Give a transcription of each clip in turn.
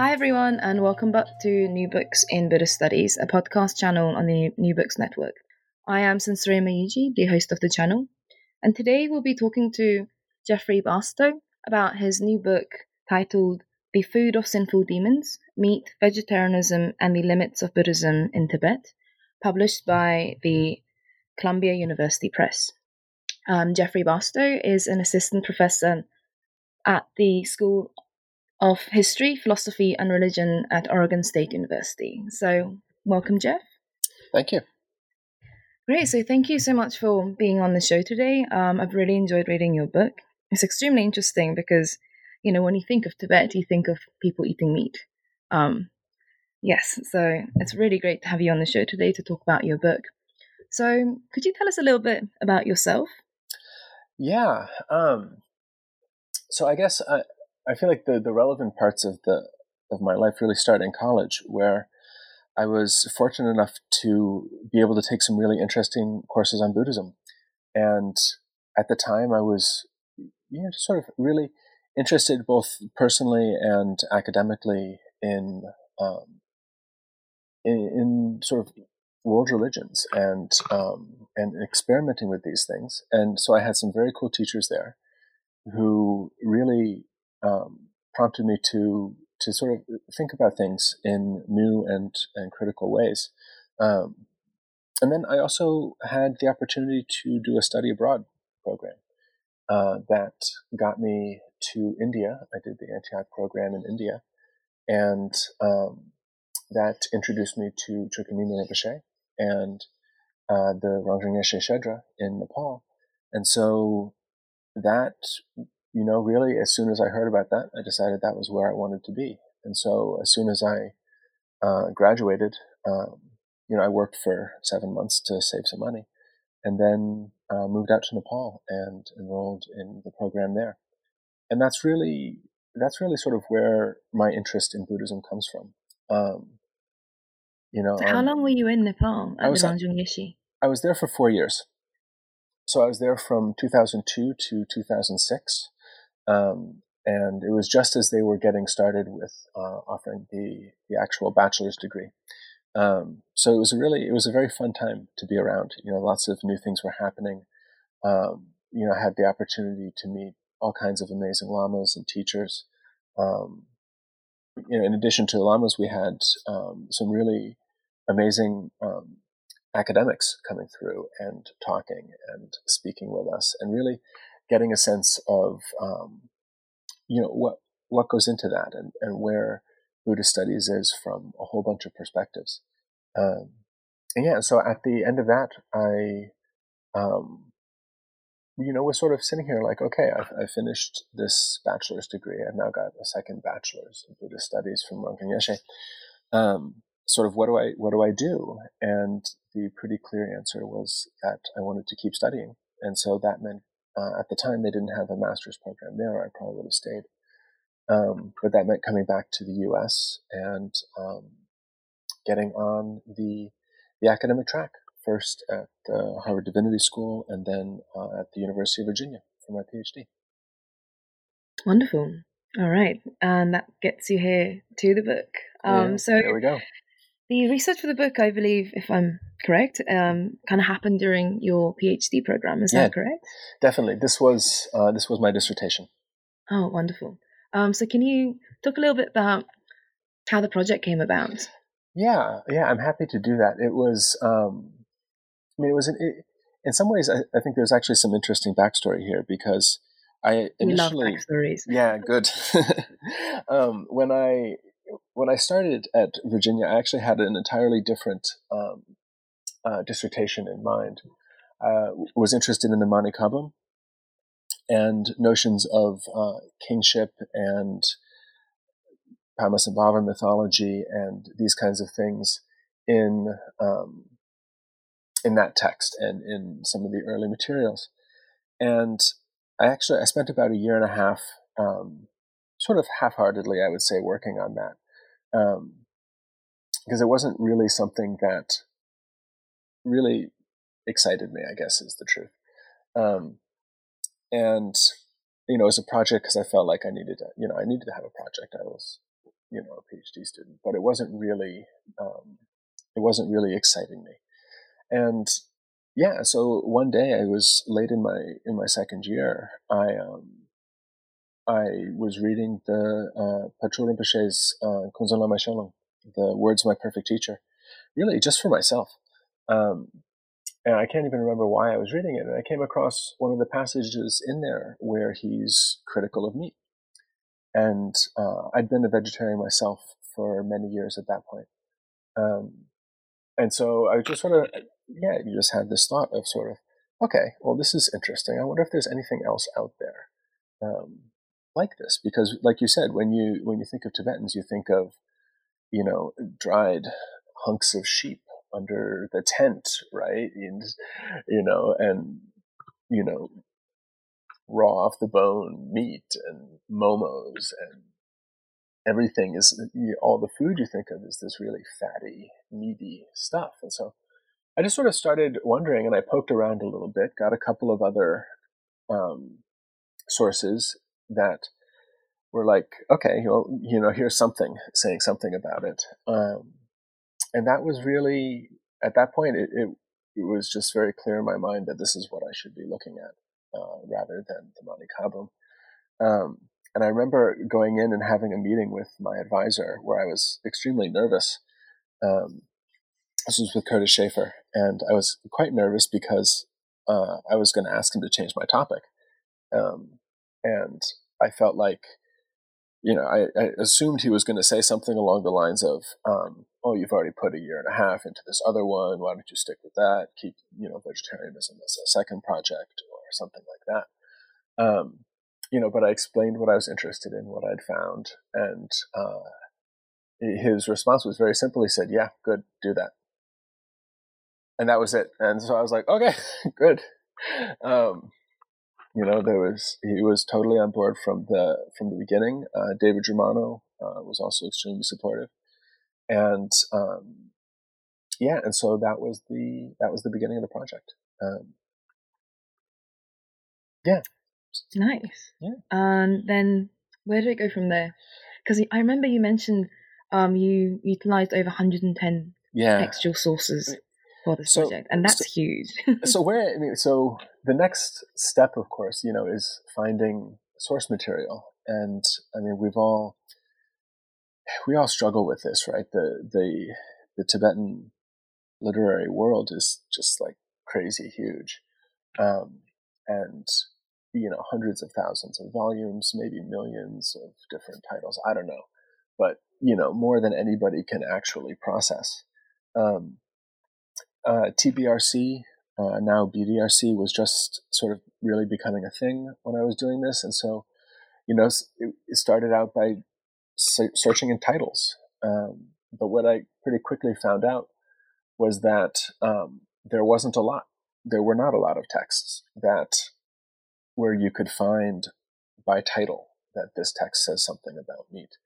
Hi, everyone, and welcome back to New Books in Buddhist Studies, a podcast channel on the New Books Network. I am Sangseraima Ujeed, the host of the channel, and today we'll be talking to Geoffrey Barstow about his new book titled The Food of Sinful Demons Meat, Vegetarianism, and the Limits of Buddhism in Tibet, published by the Columbia University Press. Um, Geoffrey Barstow is an assistant professor at the School of History, Philosophy, and Religion at Oregon State University. So, welcome, Jeff. Thank you. Great. So, thank you so much for being on the show today. Um, I've really enjoyed reading your book. It's extremely interesting because, you know, when you think of Tibet, you think of people eating meat. Um, yes. So, it's really great to have you on the show today to talk about your book. So, could you tell us a little bit about yourself? Yeah. Um, so I guess I, I feel like the, the relevant parts of the of my life really start in college, where I was fortunate enough to be able to take some really interesting courses on Buddhism, and at the time I was, you know, sort of really interested both personally and academically in um, in, in, sort of world religions and um, and experimenting with these things. And so I had some very cool teachers there who really um, prompted me to to sort of think about things in new and and critical ways. Um, and then I also had the opportunity to do a study abroad program uh, that got me to India. I did the Antioch program in India, and um, that introduced me to Trikhomi Rinpoche and uh, the Rangjung Yeshe Shedra in Nepal. And so that, you know, really, as soon as I heard about that, I decided that was where I wanted to be. And so as soon as I uh, graduated, um, you know, I worked for seven months to save some money and then uh, moved out to Nepal and enrolled in the program there. And that's really, that's really sort of where my interest in Buddhism comes from. Um, you know, so how um, long were you in Nepal at I was, the Rangjung Yeshe? I was there for four years. So I was there from 2002 to 2006. Um, and it was just as they were getting started with uh, offering the, the actual bachelor's degree. Um, so it was a really, it was a very fun time to be around. You know, lots of new things were happening. Um, you know, I had the opportunity to meet all kinds of amazing lamas and teachers. Um, you know, in addition to the lamas, we had um, some really amazing um, academics coming through and talking and speaking with us, and really getting a sense of um, you know what what goes into that and, and where Buddhist studies is from a whole bunch of perspectives. Um, and yeah, so at the end of that, I, um, you know, was sort of sitting here like, okay, I've, i finished this bachelor's degree. I've now got a second bachelor's in Buddhist studies from Rangjung Yeshe. Um, sort of what do I what do I do? And the pretty clear answer was that I wanted to keep studying, and so that meant uh, at the time they didn't have a master's program there. I probably would have stayed, um, but that meant coming back to the U.S. and um, getting on the the academic track first at uh, Harvard Divinity School and then uh, at the University of Virginia for my PhD. Wonderful. All right, and that gets you here to the book. Um, yeah, so there we go. The research for the book, I believe, if I'm correct, um, kind of happened during your PhD program. Is yeah, that correct? Definitely. This was uh, this was my dissertation. Oh, wonderful. Um, so, can you talk a little bit about how the project came about? Yeah, yeah, I'm happy to do that. It was, um, I mean, it was an, it, in some ways. I, I, think there's actually some interesting backstory here because I initially, we love backstories. Yeah, good. um, when I when I started at Virginia, I actually had an entirely different um, uh, dissertation in mind. Uh, was interested in the Mani and notions of uh, kingship and Padmasambhava mythology and these kinds of things in um, in that text and in some of the early materials. And I actually I spent about a year and a half um, sort of half-heartedly, I would say, working on that, um, because it wasn't really something that really excited me. I guess is the truth. Um, and you know, as a project, because I felt like I needed, to, you know, I needed to have a project. I was you know a PhD student, but it wasn't really um, it wasn't really exciting me. And yeah, so one day I was late in my in my second year. I um, I was reading the uh, Patrul Rinpoche's uh, Lama the Words My Perfect Teacher, really just for myself. Um, and I can't even remember why I was reading it. And I came across one of the passages in there where he's critical of meat. And uh, I'd been a vegetarian myself for many years at that point. Um, and so I just sort of, yeah, you just had this thought of sort of, okay, well, this is interesting. I wonder if there's anything else out there um, like this, because, like you said, when you when you think of Tibetans, you think of, you know, dried hunks of sheep under the tent, right? And, you know, and you know, raw off the bone meat and momos and everything is all the food you think of is this really fatty, meaty stuff. And so I just sort of started wondering, and I poked around a little bit, got a couple of other um, sources that were like, okay, well, you know, here's something saying something about it. Um, and that was really at that point, it, it, it was just very clear in my mind that this is what I should be looking at uh, rather than the Mani Kabum. Um, and I remember going in and having a meeting with my advisor where I was extremely nervous. Um, this was with Kurtis Schaeffer, and I was quite nervous because uh, I was going to ask him to change my topic. Um, and I felt like, you know, I, I assumed he was going to say something along the lines of, um, "Oh, you've already put a year and a half into this other one. Why don't you stick with that? Keep, you know, vegetarianism as a second project or something like that." Um, you know, but I explained what I was interested in, what I'd found, and uh, his response was very simple. He said, "Yeah, good, do that," and that was it. And so I was like, "Okay, good." Um, you know, there was he was totally on board from the from the beginning. Uh, David Germano uh, was also extremely supportive, and um, yeah, and so that was the that was the beginning of the project. Um, yeah. Nice. Yeah. And then where did it go from there? Because I remember you mentioned um, you utilized over 110 yeah. textual sources for this So- project, and that's so- huge. so where I mean, so the next step, of course, you know, is finding source material, and I mean, we've all we all struggle with this, right? The the the Tibetan literary world is just like crazy huge, um, and you know, hundreds of thousands of volumes, maybe millions of different titles. I don't know, but you know, more than anybody can actually process. Um, uh, TBRC, uh, now BDRC, was just sort of really becoming a thing when I was doing this, and so you know, it, it started out by searching in titles. Um, but what I pretty quickly found out was that um, there wasn't a lot. There were not a lot of texts that where you could find by title that this text says something about meat.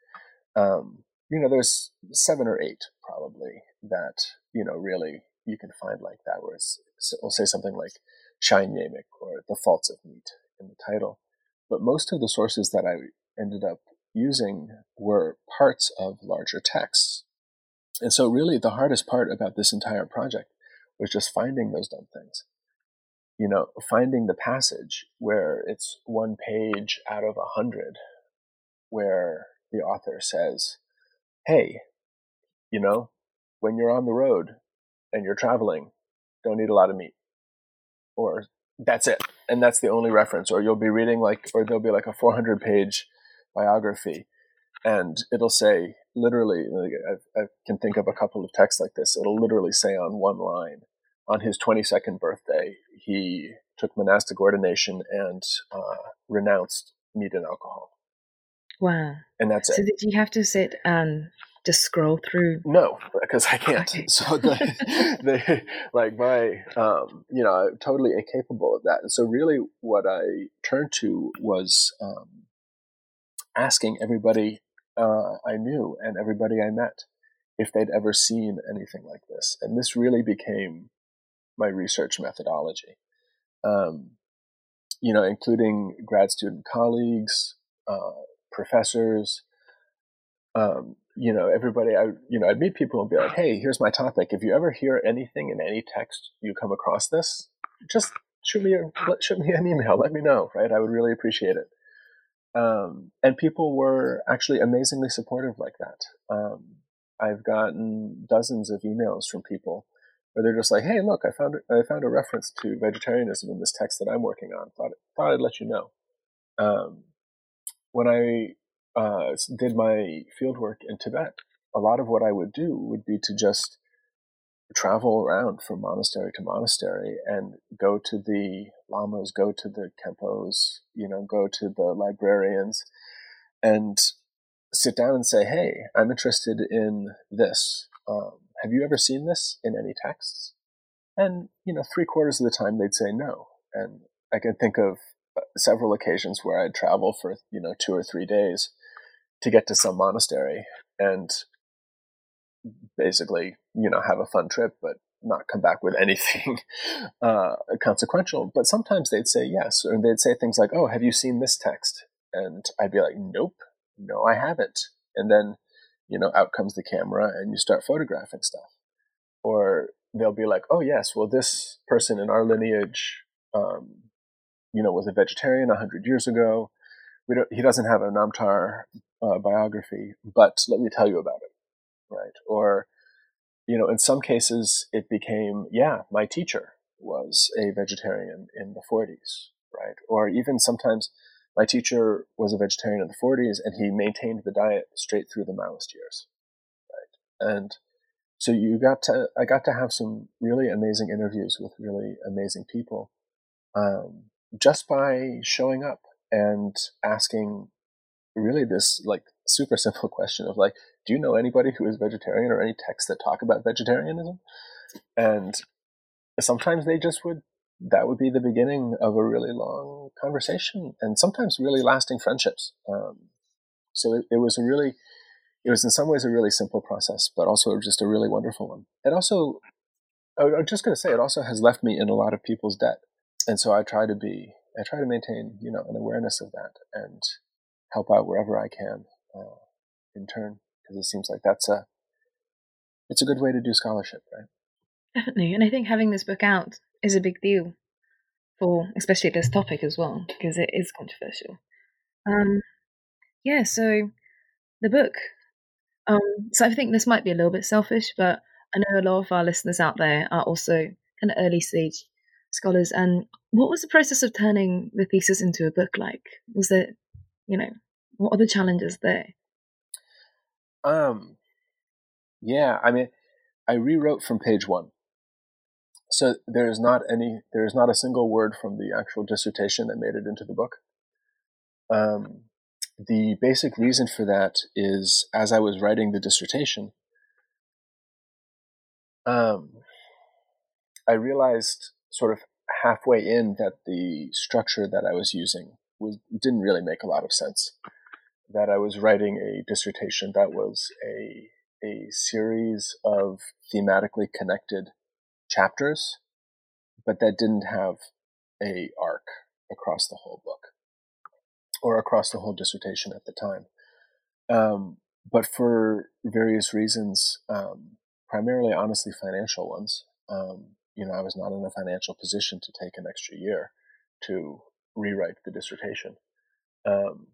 Um, you know, there's seven or eight probably that you know really you can find like that, where it's, it'll say something like "shine yamik" or "the faults of meat" in the title. But most of the sources that I ended up using were parts of larger texts. And so, really, the hardest part about this entire project was just finding those dumb things. You know, finding the passage where it's one page out of a hundred, where the author says, Hey, you know, when you're on the road and you're traveling, don't eat a lot of meat. Or that's it. And that's the only reference. Or you'll be reading like, or there'll be like a 400 page biography and it'll say literally, I, I can think of a couple of texts like this. It'll literally say on one line, on his 22nd birthday, he took monastic ordination and uh, renounced meat and alcohol. wow. And that's So it. So did you have to sit and just scroll through? No, because I can't. Okay. So the, the like my um, you know I'm totally incapable of that. And so really, what I turned to was um, asking everybody uh, I knew and everybody I met if they'd ever seen anything like this. And this really became my research methodology. Um, you know, including grad student colleagues, uh, professors, um, you know, everybody, I, you know, I'd meet people and be like, "Hey, here's my topic. If you ever hear anything in any text you come across this, just shoot me, a, shoot me an email. Let me know. Right? I would really appreciate it." Um, and people were actually amazingly supportive like that. Um, I've gotten dozens of emails from people where they're just like, "Hey, look, I found I found a reference to vegetarianism in this text that I'm working on. Thought thought I'd let you know." Um, when I uh, did my fieldwork in Tibet, a lot of what I would do would be to just travel around from monastery to monastery and go to the lamas, go to the khenpos, you know, go to the librarians, and sit down and say, "Hey, I'm interested in this. Um, have you ever seen this in any texts?" And you know, three quarters of the time they'd say no. And I can think of uh, several occasions where I'd travel for you know two or three days to get to some monastery and basically you know have a fun trip, but not come back with anything uh, consequential. But sometimes they'd say yes, or they'd say things like, "Oh, have you seen this text?" And I'd be like, "Nope, no, I haven't." And then you know out comes the camera and you start photographing stuff, or they'll be like, "Oh yes, well this person in our lineage." Um, you know, was a vegetarian a hundred years ago. We don't, he doesn't have a Namtar uh, biography, but let me tell you about it, right? Or, you know, in some cases it became, yeah, my teacher was a vegetarian in the 40s, right? Or even sometimes my teacher was a vegetarian in the 40s and he maintained the diet straight through the Maoist years, right? And so you got to, I got to have some really amazing interviews with really amazing people. Um, just by showing up and asking really this like super simple question of like, do you know anybody who is vegetarian or any texts that talk about vegetarianism? And sometimes they just would that would be the beginning of a really long conversation and sometimes really lasting friendships. Um, so it, it, was a really, it was in some ways a really simple process, but also just a really wonderful one. It also, I'm just going to say, it also has left me in a lot of people's debt and so I try to be, I try to maintain, you know, an awareness of that and help out wherever I can uh, in turn, because it seems like that's a, it's a good way to do scholarship, right? Definitely, and I think having this book out is a big deal for, especially this topic as well, because it is controversial. Um, yeah, so the book. Um, so I think this might be a little bit selfish, but I know a lot of our listeners out there are also kind of early stage scholars. And what was the process of turning the thesis into a book like? Was it, you know, what are the challenges there? Um, yeah, I mean, I rewrote from page one. So there is not any, there is not a single word from the actual dissertation that made it into the book. Um, the basic reason for that is as I was writing the dissertation, um, I realized sort of halfway in that the structure that I was using was didn't really make a lot of sense. That I was writing a dissertation that was a a series of thematically connected chapters, but that didn't have a arc across the whole book or across the whole dissertation at the time. Um, but for various reasons, um, primarily honestly financial ones, um, you know, I was not in a financial position to take an extra year to rewrite the dissertation. Um,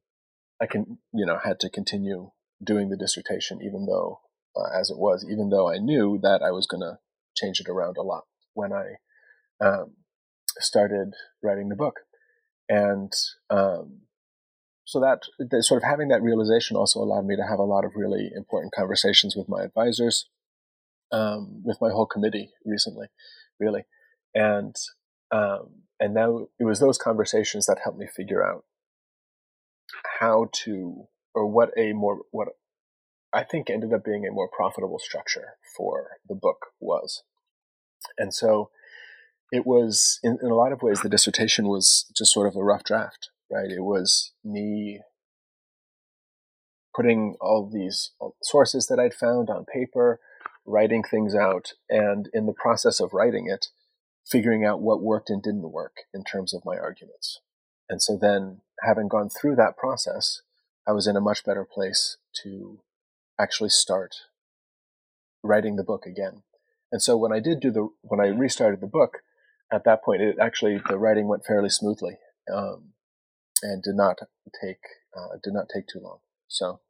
I can, you know, had to continue doing the dissertation, even though, uh, as it was, even though I knew that I was going to change it around a lot when I um, started writing the book. And um, so that, sort of having that realization also allowed me to have a lot of really important conversations with my advisors, um, with my whole committee recently, really. And um, and now it was those conversations that helped me figure out how to or what a more what I think ended up being a more profitable structure for the book was. And so it was in, in a lot of ways the dissertation was just sort of a rough draft, right? It was me putting all these sources that I'd found on paper, writing things out, and in the process of writing it, figuring out what worked and didn't work in terms of my arguments. And so then, having gone through that process, I was in a much better place to actually start writing the book again. And so when I did do the when I restarted the book, at that point, it actually the writing went fairly smoothly, um, and did not take uh, did not take too long. So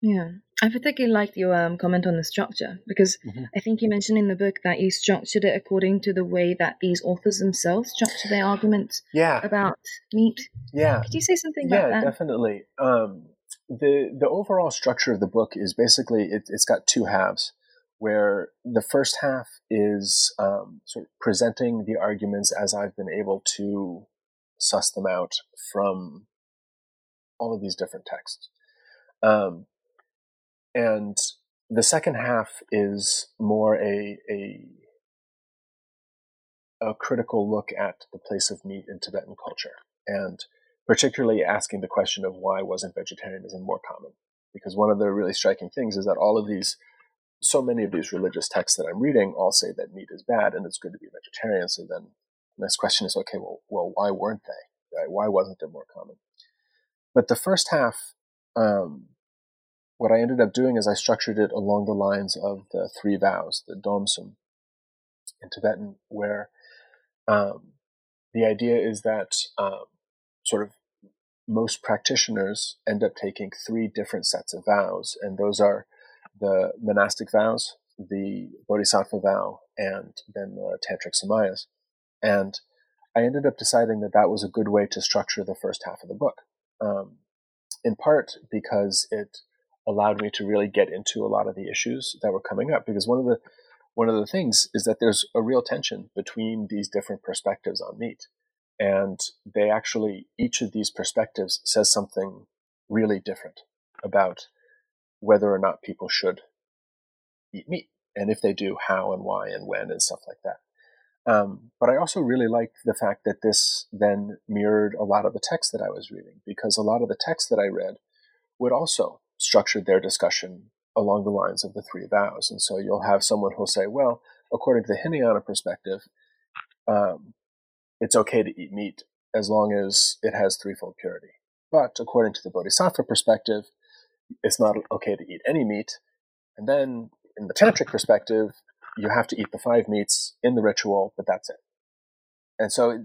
yeah, I particularly liked your um, comment on the structure because mm-hmm. I think you mentioned in the book that you structured it according to the way that these authors themselves structure their arguments. Yeah. About meat. Yeah. Could you say something yeah, about that? Yeah, definitely. Um, the the overall structure of the book is basically it, has got two halves, where the first half is um, sort of presenting the arguments as I've been able to suss them out from all of these different texts. Um, and the second half is more a, a a critical look at the place of meat in Tibetan culture, and particularly asking the question of why wasn't vegetarianism more common? Because one of the really striking things is that all of these, so many of these religious texts that I'm reading all say that meat is bad and it's good to be vegetarian. So then the next question is, okay, well, well, why weren't they? Right? Why wasn't it more common? But the first half um, what I ended up doing is I structured it along the lines of the three vows, the domsum in Tibetan, where um, the idea is that um, sort of most practitioners end up taking three different sets of vows, and those are the monastic vows, the bodhisattva vow, and then the tantric samayas. And I ended up deciding that that was a good way to structure the first half of the book, um, in part because it allowed me to really get into a lot of the issues that were coming up because one of the one of the things is that there's a real tension between these different perspectives on meat. And they actually each of these perspectives says something really different about whether or not people should eat meat and if they do how and why and when and stuff like that. Um, but i also really liked the fact that this then mirrored a lot of the text that i was reading because a lot of the text that i read would also structured their discussion along the lines of the three vows. And so you'll have someone who'll say, well, according to the Hinayana perspective, um, it's okay to eat meat as long as it has threefold purity. But according to the Bodhisattva perspective, it's not okay to eat any meat. And then in the Tantric perspective, you have to eat the five meats in the ritual, but that's it. And so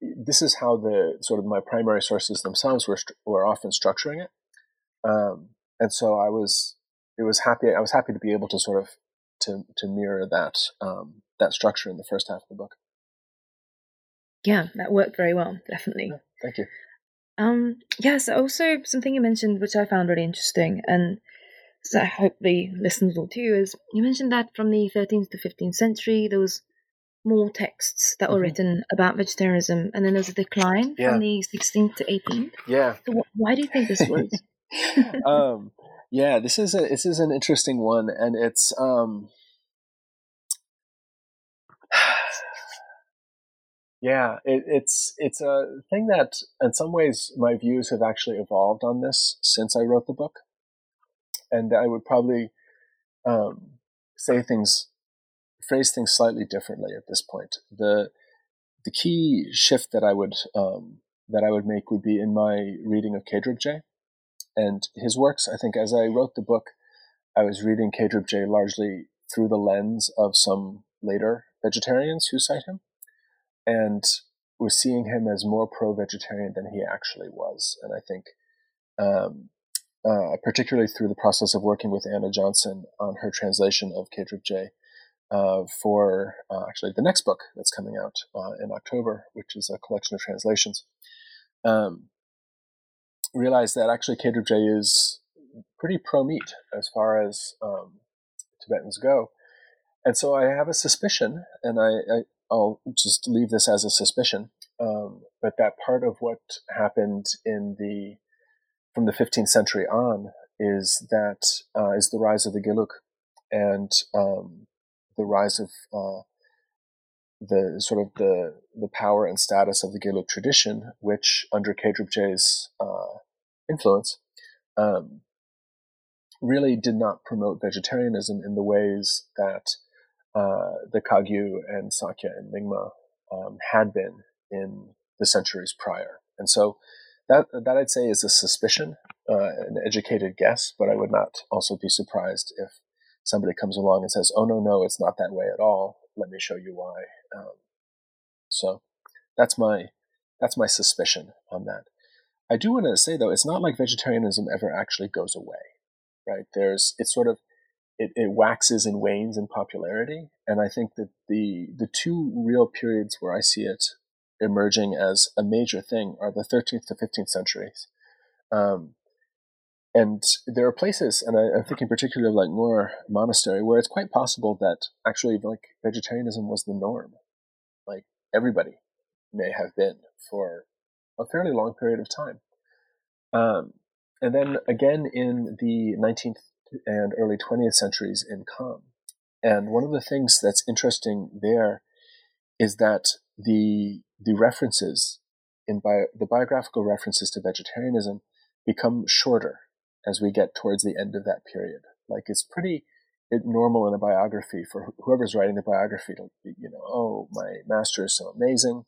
this is how the sort of my primary sources themselves were, were often structuring it. Um, and so I was, it was happy. I was happy to be able to sort of to to mirror that um, that structure in the first half of the book. Yeah, that worked very well. Definitely. Yeah, thank you. Um, yes, also something you mentioned, which I found really interesting, and so I hope the listeners will too, is you mentioned that from the 13th to 15th century there was more texts that were mm-hmm. written about vegetarianism, and then there was a decline yeah. from the 16th to 18th. Yeah. So wh- why do you think this was? um, yeah, this is a this is an interesting one, and it's um, yeah, it, it's it's a thing that, in some ways, my views have actually evolved on this since I wrote the book, and I would probably um, say things, phrase things slightly differently at this point. the The key shift that I would um, that I would make would be in my reading of K. J and his works. I think as I wrote the book, I was reading K. J largely through the lens of some later vegetarians who cite him, and was seeing him as more pro-vegetarian than he actually was. And I think, um, uh, particularly through the process of working with Anna Johnson on her translation of K. J. Uh, for uh, actually the next book that's coming out uh, in October, which is a collection of translations. Um, realized that actually K.J. is pretty pro meat as far as um, Tibetans go. And so I have a suspicion, and I, I, will just leave this as a suspicion, um, but that part of what happened in the from the 15th century on is that uh, is the rise of the Gelug and um, the rise of uh, the sort of the the power and status of the Gelug tradition, which under K.J.'s uh, influence, um, really did not promote vegetarianism in the ways that uh, the Kagyu and Sakya and Nyingma um, had been in the centuries prior. And so that that I'd say is a suspicion, uh, an educated guess, but I would not also be surprised if somebody comes along and says, "Oh no, no, it's not that way at all. Let me show you why." Um, so that's my that's my suspicion on that. I do want to say though, it's not like vegetarianism ever actually goes away, right? There's it's sort of it, it waxes and wanes in popularity, and I think that the the two real periods where I see it emerging as a major thing are the 13th to 15th centuries. Um, and there are places, and I, am thinking particularly of like Ngor Monastery, where it's quite possible that actually like vegetarianism was the norm. Like everybody may have been for a fairly long period of time. Um, and then again in the 19th and early 20th centuries in Kham. And one of the things that's interesting there is that the the references in bio, the biographical references to vegetarianism become shorter as we get towards the end of that period. Like it's pretty normal in a biography for whoever's writing the biography to, you know, oh, my master is so amazing.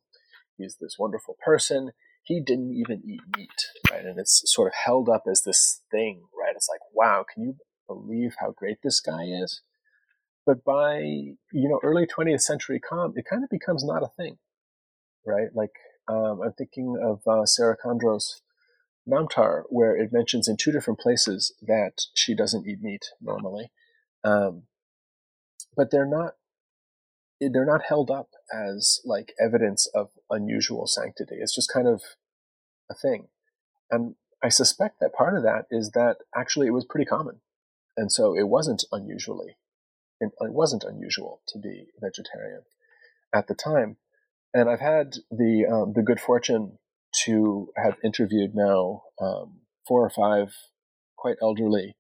He's this wonderful person. He didn't even eat meat, right? And it's sort of held up as this thing, right? It's like, wow, can you believe how great this guy is? But by, you know, early 20th century Kham, it kind of becomes not a thing, right? Like, um, I'm thinking of uh, Sera Khandro's Namtar, where it mentions in two different places that she doesn't eat meat normally, um, but they're not they're not held up as like evidence of unusual sanctity. It's just kind of a thing, and I suspect that part of that is that actually it was pretty common, and so it wasn't unusually it wasn't unusual to be vegetarian at the time. And I've had the um, the good fortune to have interviewed now um, four or five quite elderly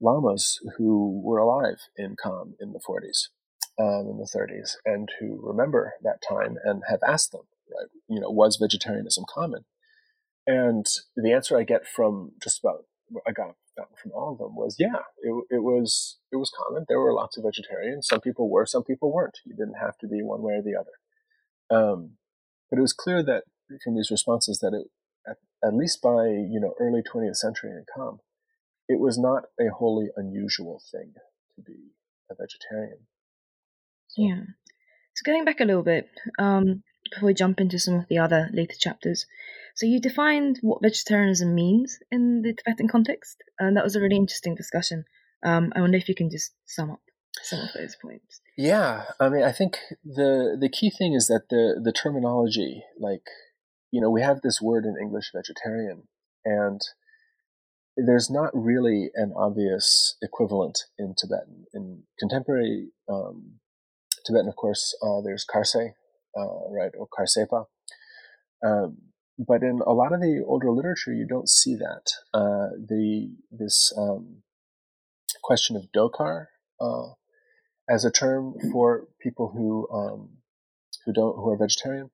lamas who were alive in Kham in the 40s, um, in the 30s, and who remember that time and have asked them, right, you know, was vegetarianism common? And the answer I get from just about I got from all of them was, yeah, it, it was it was common. There were lots of vegetarians. Some people were, some people weren't. You didn't have to be one way or the other. Um, but it was clear that from these responses that it, at, at least by you know early 20th century in Kham, it was not a wholly unusual thing to be a vegetarian. Yeah. So going back a little bit um, before we jump into some of the other later chapters. So you defined what vegetarianism means in the Tibetan context, and that was a really interesting discussion. Um, I wonder if you can just sum up some of those points. Yeah, I mean, I think the the key thing is that the the terminology, like you know, we have this word in English, vegetarian, and there's not really an obvious equivalent in Tibetan. In contemporary um, Tibetan, of course, uh, there's karse, uh, right, or karsepa. Um, but in a lot of the older literature, you don't see that. Uh, the this um, question of dokar uh, as a term for people who um, who don't who are vegetarian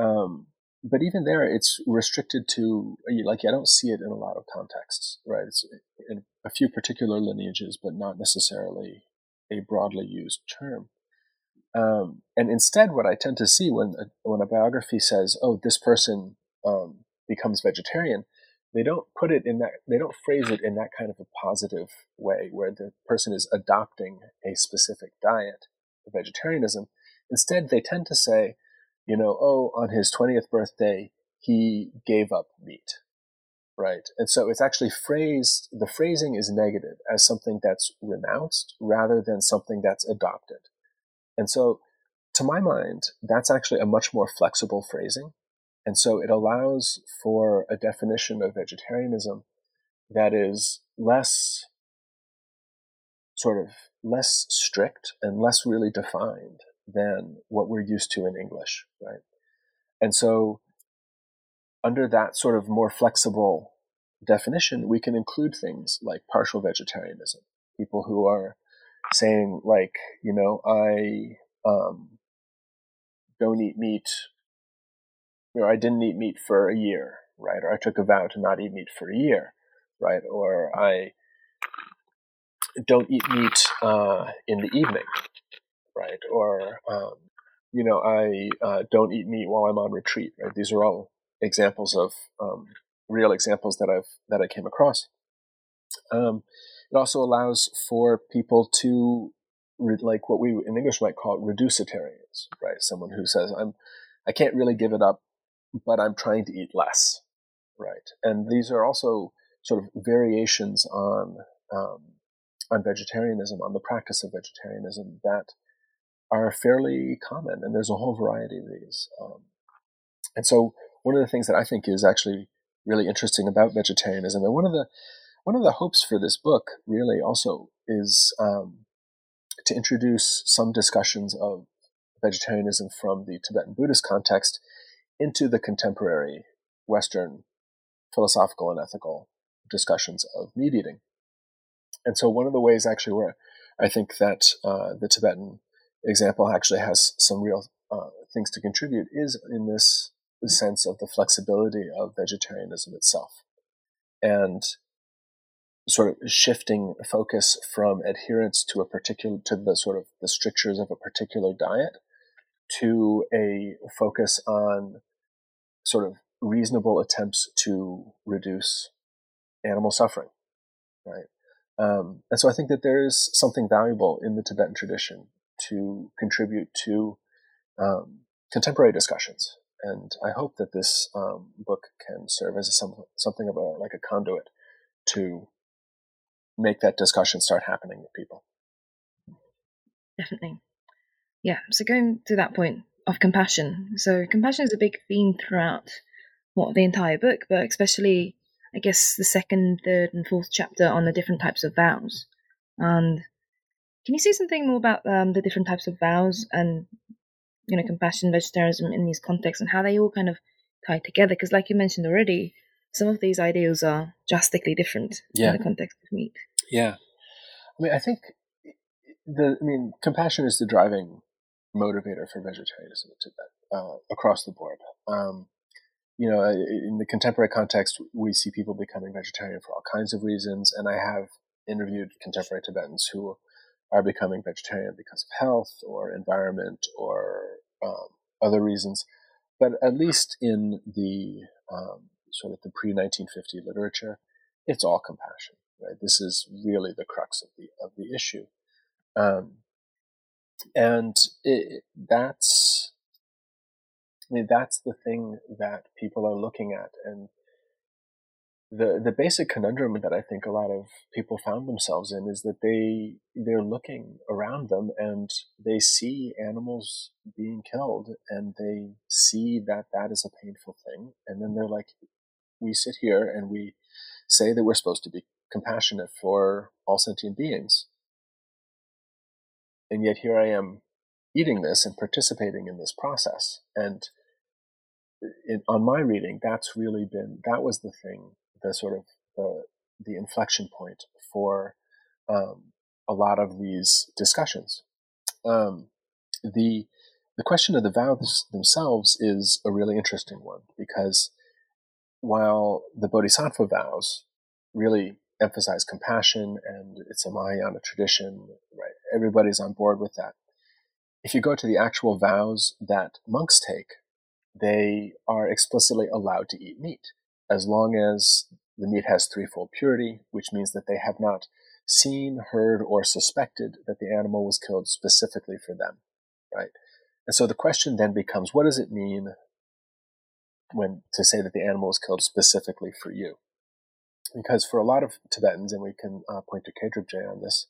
um, but even there, it's restricted to like I don't see it in a lot of contexts, right? It's in a few particular lineages, but not necessarily a broadly used term. Um, and instead, what I tend to see when a, when a biography says, "Oh, this person um, becomes vegetarian," they don't put it in that they don't phrase it in that kind of a positive way, where the person is adopting a specific diet, vegetarianism. Instead, they tend to say, you know, oh, on his 20th birthday, he gave up meat, right? And so it's actually phrased, the phrasing is negative as something that's renounced rather than something that's adopted. And so, to my mind, that's actually a much more flexible phrasing. And so it allows for a definition of vegetarianism that is less sort of less strict and less really defined than what we're used to in English, right? And so, under that sort of more flexible definition, we can include things like partial vegetarianism, people who are saying, like, you know, I um, don't eat meat, or I didn't eat meat for a year, right? Or I took a vow to not eat meat for a year, right? Or I don't eat meat uh, in the evening, right? Or, um, you know, I uh, don't eat meat while I'm on retreat, right? These are all examples of um, real examples that I've that I came across. Um, it also allows for people to like what we in English might call reducitarians, right? Someone who says, "I'm, I can't really give it up, but I'm trying to eat less," right? And these are also sort of variations on um, on vegetarianism, on the practice of vegetarianism that are fairly common, and there's a whole variety of these. Um, and so, one of the things that I think is actually really interesting about vegetarianism, and one of the one of the hopes for this book really also is um, to introduce some discussions of vegetarianism from the Tibetan Buddhist context into the contemporary Western philosophical and ethical discussions of meat eating. And so, one of the ways actually where I think that uh, the Tibetan example actually has some real uh, things to contribute is in this sense of the flexibility of vegetarianism itself. And sort of shifting focus from adherence to a particular to the sort of the strictures of a particular diet to a focus on sort of reasonable attempts to reduce animal suffering right? Um, and so i think that there is something valuable in the tibetan tradition to contribute to um, contemporary discussions. And i hope that this um, book can serve as a, some, something of a like a conduit to make that discussion start happening with people. Definitely. Yeah. So going to that point of compassion. So compassion is a big theme throughout what the entire book, but especially I guess the second, third, and fourth chapter on the different types of vows. And can you say something more about um, the different types of vows and you know compassion, vegetarianism in these contexts, and how they all kind of tie together? Because, like you mentioned already, some of these ideals are drastically different yeah. in the context of meat. Yeah, I mean, I think the I mean, compassion is the driving motivator for vegetarianism uh, across the board. Um, you know, in the contemporary context, we see people becoming vegetarian for all kinds of reasons, and I have interviewed contemporary Tibetans who are becoming vegetarian because of health or environment or um, other reasons. But at least in the um, sort of the pre 1950 literature, it's all compassion. Right? This is really the crux of the of the issue, um, and it, that's I mean that's the thing that people are looking at, and the the basic conundrum that I think a lot of people found themselves in is that they they're looking around them and they see animals being killed and they see that that is a painful thing, and then they're like, we sit here and we say that we're supposed to be compassionate for all sentient beings. And yet here I am eating this and participating in this process. And on my reading, that's really been, that was the thing, the sort of the, the inflection point for um, a lot of these discussions. Um, the, the question of the vows themselves is a really interesting one because while the Bodhisattva vows really emphasize compassion and it's a Mahayana tradition, right? Everybody's on board with that. If you go to the actual vows that monks take, they are explicitly allowed to eat meat as long as the meat has threefold purity, which means that they have not seen, heard, or suspected that the animal was killed specifically for them, right? And so the question then becomes, what does it mean when to say that the animal was killed specifically for you? Because for a lot of Tibetans, and we can uh, point to Khedrubje on this,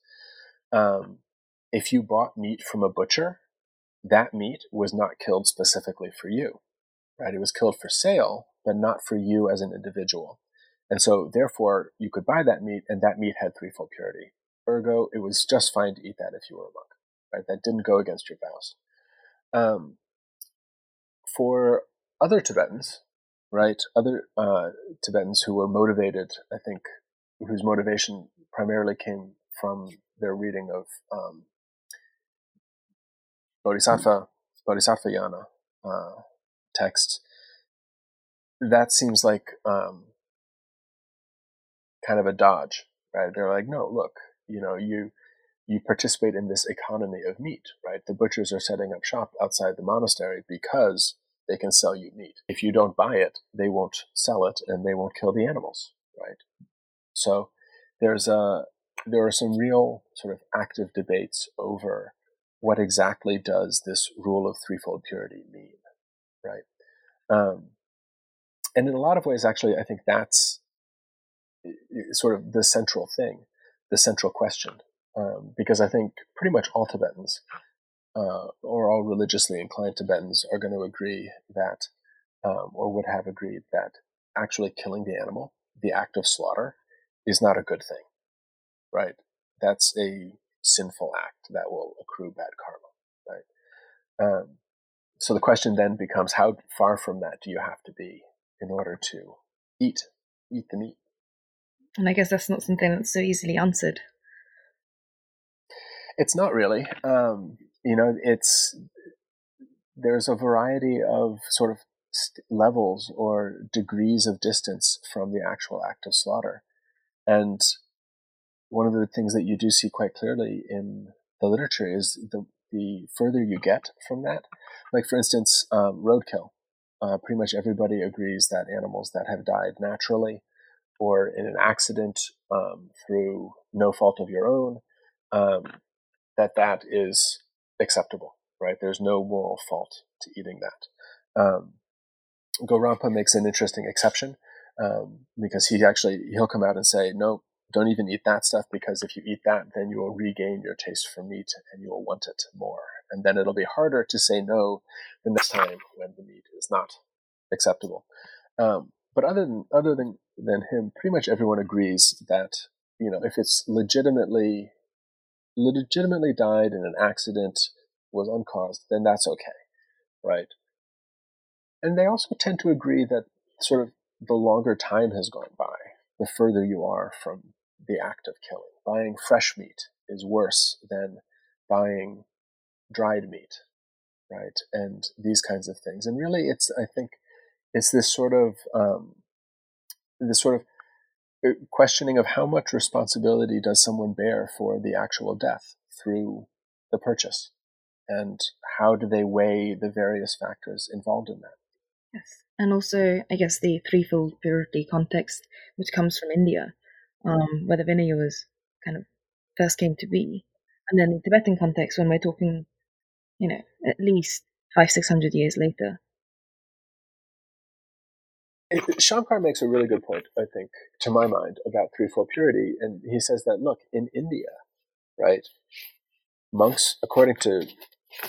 um, if you bought meat from a butcher, that meat was not killed specifically for you, right? It was killed for sale, but not for you as an individual. And so, therefore, you could buy that meat, and that meat had threefold purity. Ergo, it was just fine to eat that if you were a monk, right? That didn't go against your vows. Um, for other Tibetans, right? Other uh, Tibetans who were motivated, I think, whose motivation primarily came from their reading of um, Bodhisattva, Bodhisattvayana uh, texts. That seems like um, kind of a dodge, right? They're like, no, look, you know, you you participate in this economy of meat, right? The butchers are setting up shop outside the monastery because they can sell you meat. If you don't buy it, they won't sell it and they won't kill the animals, right? So there's a there are some real sort of active debates over what exactly does this rule of threefold purity mean, right? Um, and in a lot of ways, actually, I think that's sort of the central thing, the central question, um, because I think pretty much all Tibetans uh, or all religiously inclined Tibetans are going to agree that, um, or would have agreed that actually killing the animal, the act of slaughter, is not a good thing, right? That's a sinful act that will accrue bad karma, right? Um, so the question then becomes, how far from that do you have to be in order to eat, eat the meat? And I guess that's not something that's so easily answered. It's not really. Um, you know, it's there's a variety of sort of st- levels or degrees of distance from the actual act of slaughter. And one of the things that you do see quite clearly in the literature is the, the further you get from that. Like, for instance, um, roadkill. Uh, pretty much everybody agrees that animals that have died naturally or in an accident um, through no fault of your own, um, that that is acceptable, right? There's no moral fault to eating that. Um, Gorampa makes an interesting exception um, because he actually he'll come out and say, no, don't even eat that stuff because if you eat that, then you will regain your taste for meat and you will want it more, and then it'll be harder to say no the next time when the meat is not acceptable. Um, but other than other than than him, pretty much everyone agrees that you know if it's legitimately legitimately died in an accident, was uncaused, then that's okay, right? And they also tend to agree that sort of the longer time has gone by, the further you are from the act of killing. Buying fresh meat is worse than buying dried meat, right? And these kinds of things. And really, it's I think it's this sort of um, this sort of questioning of how much responsibility does someone bear for the actual death through the purchase? And how do they weigh the various factors involved in that? Yes. And also i guess the threefold purity context which comes from india um, where the vinaya was kind of first came to be. And then the tibetan context when we're talking you know at least five six hundred years later Shabkar makes a really good point, I think, to my mind, about threefold purity. And he says that, look, in India, right, monks, according to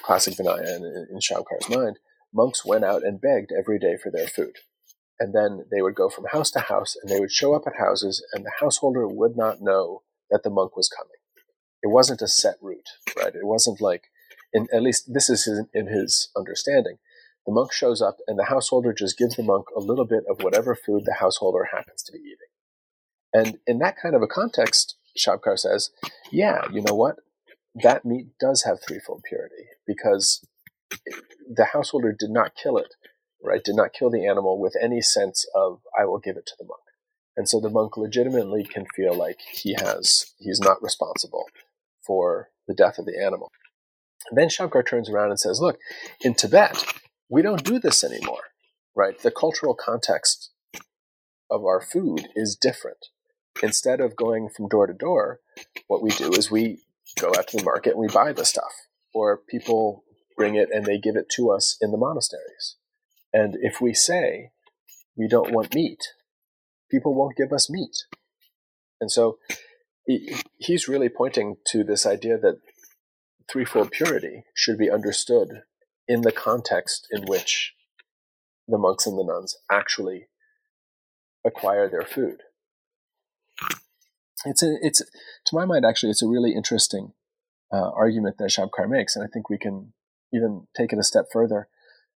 classic Vinaya and in Shabkar's mind, monks went out and begged every day for their food. And then they would go from house to house and they would show up at houses and the householder would not know that the monk was coming. It wasn't a set route, right? It wasn't like, in, at least this is his, in his understanding. The monk shows up, and the householder just gives the monk a little bit of whatever food the householder happens to be eating. And in that kind of a context, Shabkar says, yeah, you know what? That meat does have threefold purity because the householder did not kill it, right? Did not kill the animal with any sense of, I will give it to the monk. And so the monk legitimately can feel like he has, he's not responsible for the death of the animal. And then Shabkar turns around and says, look, in Tibet, we don't do this anymore, right? The cultural context of our food is different. Instead of going from door to door, what we do is we go out to the market and we buy the stuff, or people bring it and they give it to us in the monasteries. And if we say we don't want meat, people won't give us meat. And so he's really pointing to this idea that threefold purity should be understood in the context in which the monks and the nuns actually acquire their food. It's a, it's to my mind actually it's a really interesting uh, argument that Shabkar makes, and I think we can even take it a step further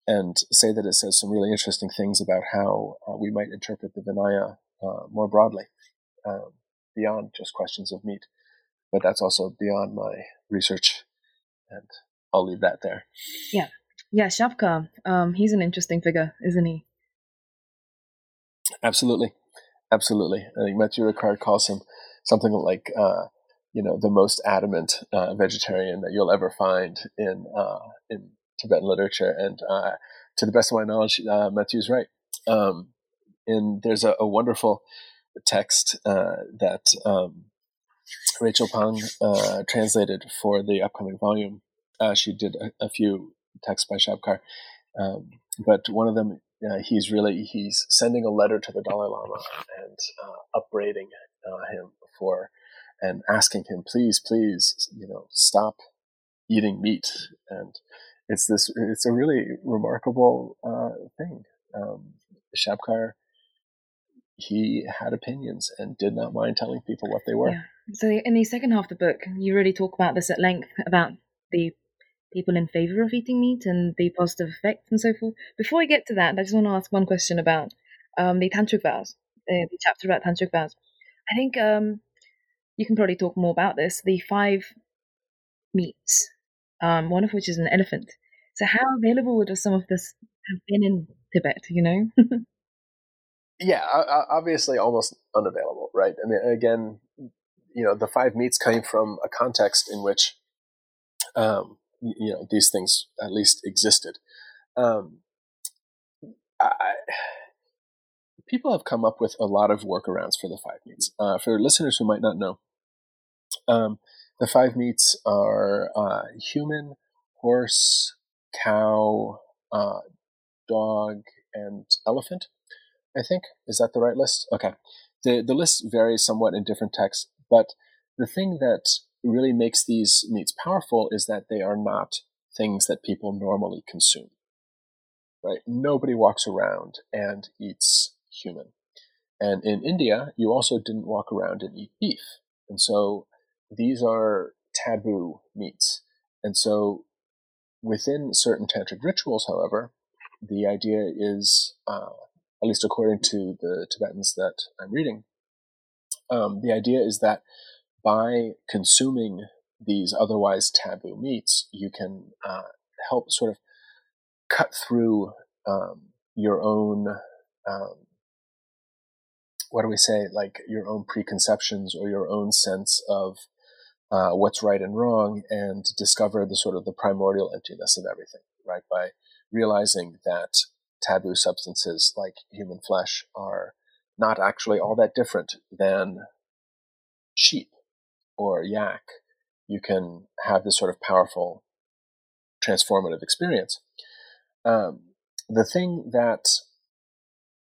and say that it says some really interesting things about how uh, we might interpret the Vinaya uh, more broadly, um, beyond just questions of meat. But that's also beyond my research, and I'll leave that there. Yeah, yeah, Shabkar. Um, he's an interesting figure, isn't he? Absolutely, absolutely. I think Matthieu Ricard calls him something like, uh, you know, the most adamant uh, vegetarian that you'll ever find in uh, in Tibetan literature, and uh, to the best of my knowledge, uh, Matthieu's right. Um, and there's a, a wonderful text uh, that um, Rachel Pang uh, translated for the upcoming volume. Uh, she did a, a, few texts by Shabkar, um, but one of them, uh, he's really he's sending a letter to the Dalai Lama and uh, upbraiding uh, him for and asking him, please, please, you know, stop eating meat. And it's this, it's a really remarkable thing. Um, Shabkar he had opinions and did not mind telling people what they were. Yeah. So in the second half of the book, you really talk about this at length about the people in favor of eating meat and the positive effects and so forth. Before I get to that, I just want to ask one question about um, the tantric vows, uh, the chapter about tantric vows. I think um, you can probably talk more about this. The five meats, um, one of which is an elephant. So how available would some of this have been in Tibet? You know. yeah, obviously almost unavailable, right? I mean, again, you know, the five meats came from a context in which, um, you know, these things at least existed. Um, I, people have come up with a lot of workarounds for the five meats. Uh, for listeners who might not know, um, the five meats are uh, human, horse, cow, uh, dog, and elephant. I think. Is that the right list? Okay. The, the list varies somewhat in different texts, but the thing that really makes these meats powerful is that they are not things that people normally consume. Right? Nobody walks around and eats human. And in India, you also didn't walk around and eat beef. And so these are taboo meats. And so within certain tantric rituals, however, the idea is uh, at least according to the Tibetans that I'm reading, um, the idea is that by consuming these otherwise taboo meats, you can uh, help sort of cut through um, your own, um, what do we say, like your own preconceptions or your own sense of uh, what's right and wrong and discover the sort of the primordial emptiness of everything, right? By realizing that taboo substances like human flesh are not actually all that different than sheep or yak. You can have this sort of powerful transformative experience. Um, the thing that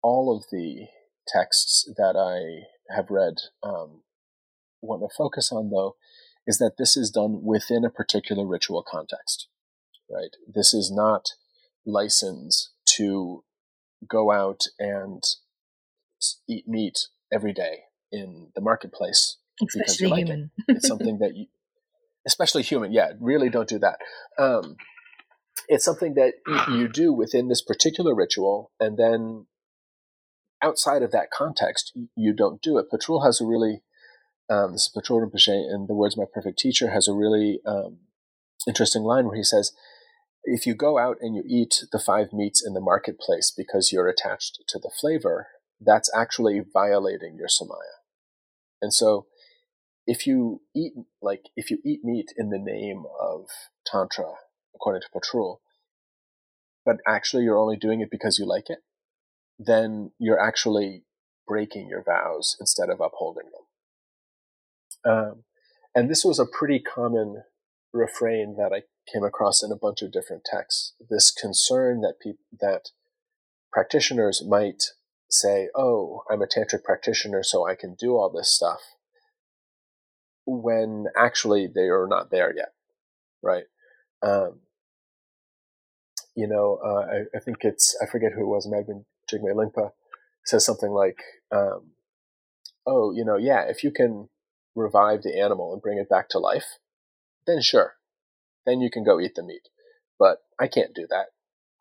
all of the texts that I have read um, want to focus on, though, is that this is done within a particular ritual context. Right? This is not license to go out and eat meat every day in the marketplace especially like human. it. It's something that you, especially human, yeah, really don't do that. Um, it's something that you do within this particular ritual, and then outside of that context, you don't do it. Patrul has a really, um, this is Patrul Rinpoche, and the words "My Perfect Teacher" has a really um, interesting line where he says, if you go out and you eat the five meats in the marketplace because you're attached to the flavor, that's actually violating your samaya. And so if you eat like if you eat meat in the name of tantra, according to Patrul, but actually you're only doing it because you like it, then you're actually breaking your vows instead of upholding them. Um, and this was a pretty common refrain that I came across in a bunch of different texts. This concern that people that practitioners might say, "Oh, I'm a tantric practitioner, so I can do all this stuff," when actually they are not there yet, right? Um, you know, uh, I, I, think it's I forget who it was. Magdalene Jigme Lingpa says something like, um, "Oh, you know, yeah, if you can revive the animal and bring it back to life, then sure, then you can go eat the meat. But I can't do that,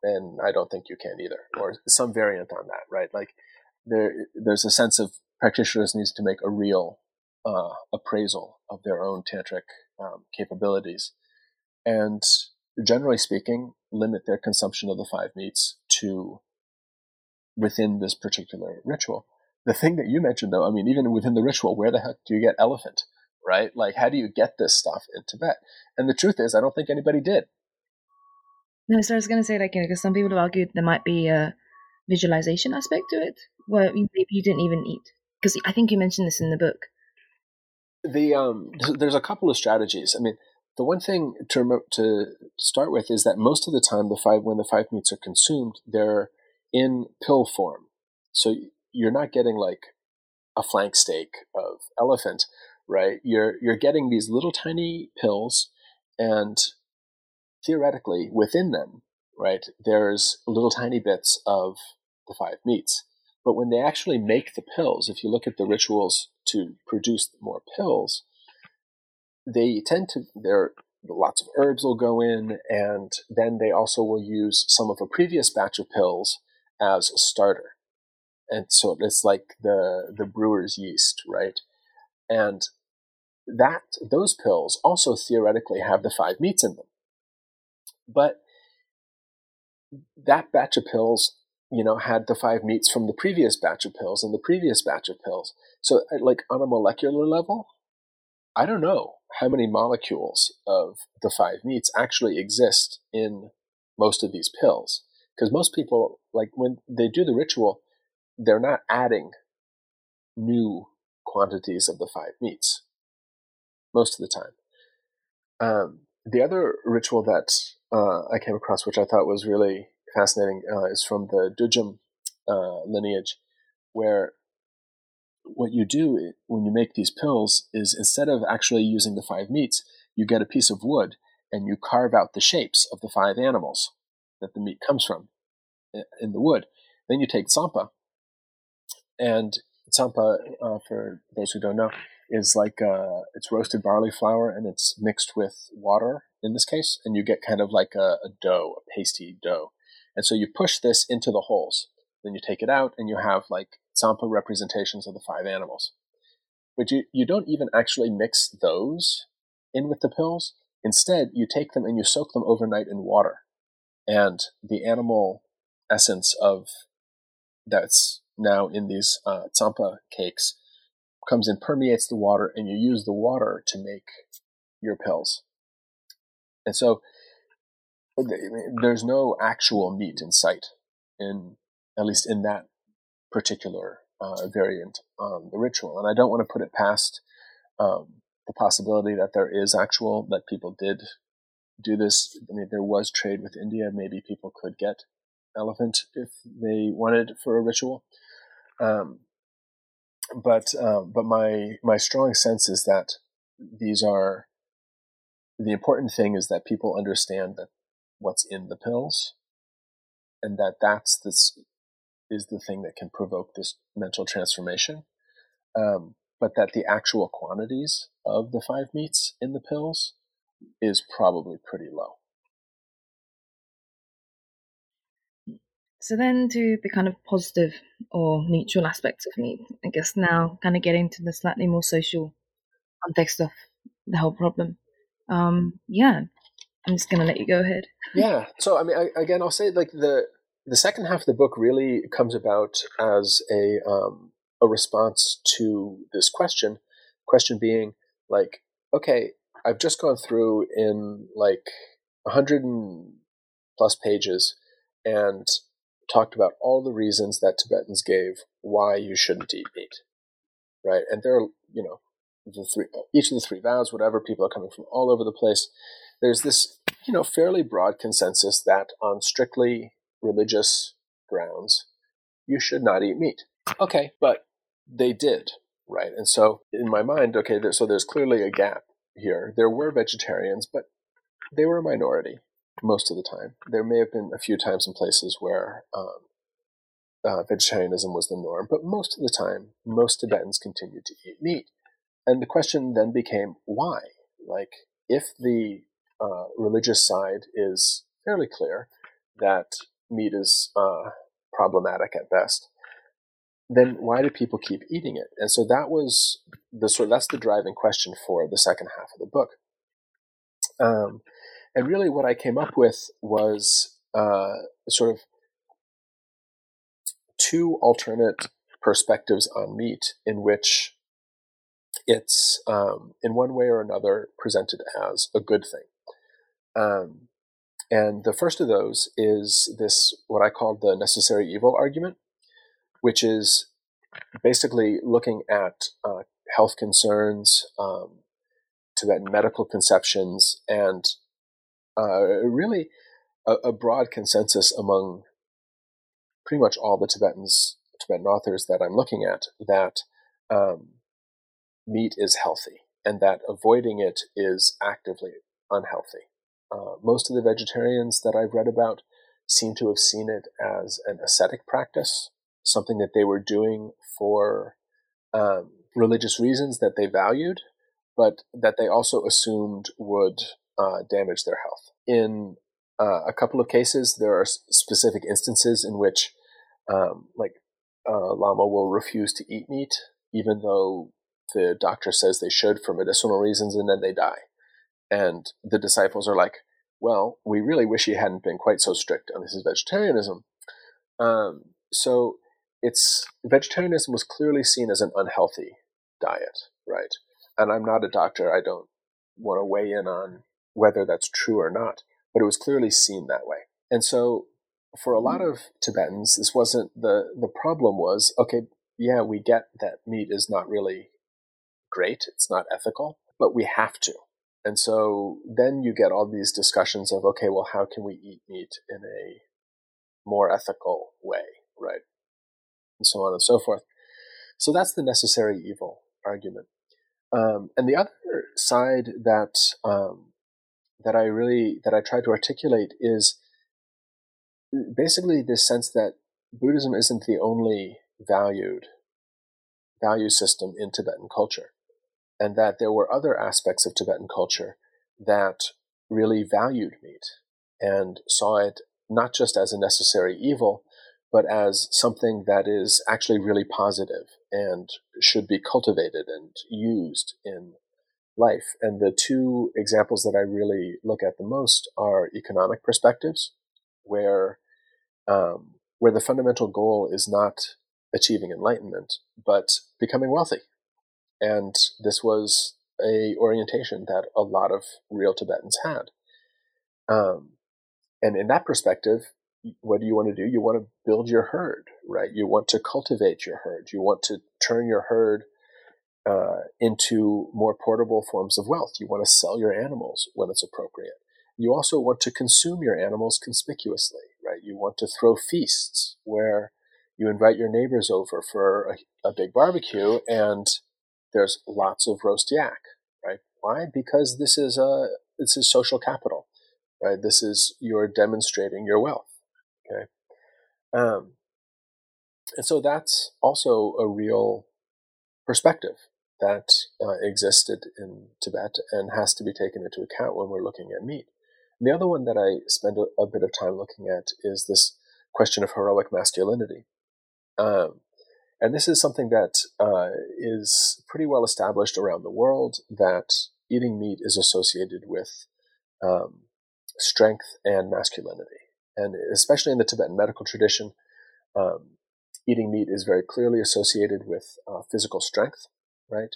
and I don't think you can either, or some variant on that, right? Like there, there's a sense of practitioners needs to make a real uh, appraisal of their own tantric um, capabilities, and generally speaking, limit their consumption of the five meats to within this particular ritual. The thing that you mentioned, though, I mean, even within the ritual, where the heck do you get elephant? right? Like, how do you get this stuff in Tibet? And the truth is, I don't think anybody did. No, so I was going to say, like, you know, because some people have argued there might be a visualization aspect to it, where maybe you didn't even eat. Because I think you mentioned this in the book. The um, there's a couple of strategies. I mean, the one thing to to start with is that most of the time, the five when the five meats are consumed, they're in pill form. So you're not getting like a flank steak of elephant, right? You're you're getting these little tiny pills, and theoretically within them, right, there's little tiny bits of the five meats. But when they actually make the pills, if you look at the rituals to produce more pills, they tend to there lots of herbs will go in, and then they also will use some of a previous batch of pills as a starter. And so it's like the the brewer's yeast, right? And that those pills also theoretically have the five meats in them. But that batch of pills, you know, had the five meats from the previous batch of pills and the previous batch of pills. So, like on a molecular level, I don't know how many molecules of the five meats actually exist in most of these pills. Because most people, like when they do the ritual, they're not adding new quantities of the five meats most of the time. Um, the other ritual that uh, I came across, which I thought was really fascinating, uh, is from the Dudjom uh, lineage, where what you do when you make these pills is instead of actually using the five meats, you get a piece of wood and you carve out the shapes of the five animals that the meat comes from in the wood. Then you take tsampa, and tsampa, uh, for those who don't know, is like uh, it's roasted barley flour and it's mixed with water in this case, and you get kind of like a, a dough, a pasty dough. And so you push this into the holes. Then you take it out and you have like tsampa representations of the five animals. But you, you don't even actually mix those in with the pills. Instead, you take them and you soak them overnight in water. And the animal essence of that's now in these uh, cakes comes and permeates the water, and you use the water to make your pills. And so there's no actual meat in sight, in at least in that particular uh, variant on the ritual. And I don't want to put it past um, the possibility that there is actual that people did do this. I mean, there was trade with India. Maybe people could get elephant if they wanted for a ritual. Um, but um, but my my strong sense is that these are the important thing is that people understand that what's in the pills, and that that's this is the thing that can provoke this mental transformation. Um, but that the actual quantities of the five meats in the pills is probably pretty low. So then to the kind of positive or neutral aspects of meat, I guess now kind of getting to the slightly more social context of the whole problem. Um, yeah, I'm just gonna let you go ahead. yeah. So I mean, I, again, I'll say like the the second half of the book really comes about as a um, a response to this question. Question being like, okay, I've just gone through in like a hundred plus pages and talked about all the reasons that Tibetans gave why you shouldn't eat meat, right? And there are, you know, the three, each of the three vows, whatever, people are coming from all over the place. There's this, you know, fairly broad consensus that on strictly religious grounds, you should not eat meat. Okay, but they did, right? And so in my mind, okay, so there's clearly a gap here. There were vegetarians, but they were a minority most of the time. There may have been a few times in places where um, uh, vegetarianism was the norm, but most of the time, most Tibetans continued to eat meat. And the question then became why? Like, if the uh, religious side is fairly clear that meat is uh, problematic at best, then why do people keep eating it? And so that was the sort. Of that's the driving question for the second half of the book. Um, and really, what I came up with was uh, sort of two alternate perspectives on meat, in which it's um, in one way or another presented as a good thing. Um, And the first of those is this, what I call the necessary evil argument, which is basically looking at uh, health concerns, um, Tibetan medical conceptions, and uh, really a, a, broad consensus among pretty much all the Tibetans, Tibetan authors that I'm looking at, that um, meat is healthy and that avoiding it is actively unhealthy. Uh, most of the vegetarians that I've read about seem to have seen it as an ascetic practice, something that they were doing for um, religious reasons that they valued, but that they also assumed would uh, damage their health. In uh, a couple of cases, there are specific instances in which, um, like, uh, Lama will refuse to eat meat, even though the doctor says they should for medicinal reasons, and then they die. And the disciples are like, well, we really wish he hadn't been quite so strict on his vegetarianism. Um, so it's vegetarianism was clearly seen as an unhealthy diet, right? And I'm not a doctor. I don't want to weigh in on whether that's true or not, but it was clearly seen that way. And so for a lot of Tibetans, this wasn't the, the problem was, okay, yeah, we get that meat is not really great. It's not ethical, but we have to. And so then you get all these discussions of, okay, well, how can we eat meat in a more ethical way, right? And so on and so forth. So that's the necessary evil argument. Um, and the other side that um, that I really that I try to articulate is basically this sense that Buddhism isn't the only valued value system in Tibetan culture and that there were other aspects of Tibetan culture that really valued meat and saw it not just as a necessary evil, but as something that is actually really positive and should be cultivated and used in life. And the two examples that I really look at the most are economic perspectives, where um, where the fundamental goal is not achieving enlightenment, but becoming wealthy and this was a orientation that a lot of real Tibetans had. Um, and in that perspective, what do you want to do? You want to build your herd, right? You want to cultivate your herd. You want to turn your herd uh, into more portable forms of wealth. You want to sell your animals when it's appropriate. You also want to consume your animals conspicuously, right? You want to throw feasts where you invite your neighbors over for a, a big barbecue and there's lots of roast yak, right? Why? Because this is a this is social capital, right? This is you're demonstrating your wealth, okay? Um, and so that's also a real perspective that uh, existed in Tibet and has to be taken into account when we're looking at meat. And the other one that I spend a, a, bit of time looking at is this question of heroic masculinity. Um, and this is something that uh, is pretty well established around the world that eating meat is associated with um, strength and masculinity. And especially in the Tibetan medical tradition, um, eating meat is very clearly associated with uh, physical strength, right?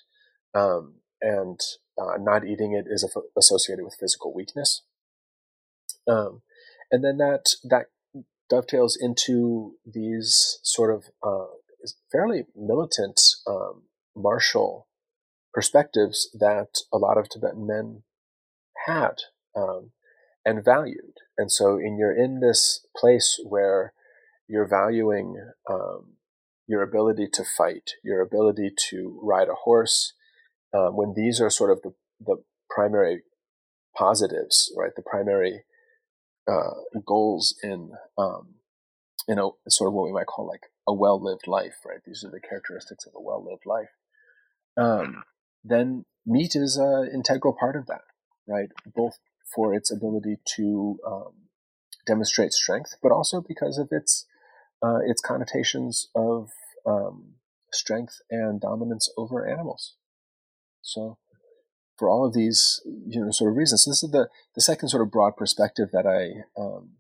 Um, and uh, not eating it is associated with physical weakness. Um, and then that that dovetails into these sort of uh, fairly militant, um, martial perspectives that a lot of Tibetan men had um, and valued. And so, in you're in this place where you're valuing um, your ability to fight, your ability to ride a horse, um, when these are sort of the, the primary positives, right? The primary uh, goals in um, you know sort of what we might call like a well-lived life, right? These are the characteristics of a well-lived life. Um, then meat is an integral part of that, right? Both for its ability to um, demonstrate strength, but also because of its uh, its connotations of um, strength and dominance over animals. So, for all of these, you know, sort of reasons, this is the the second sort of broad perspective that I um,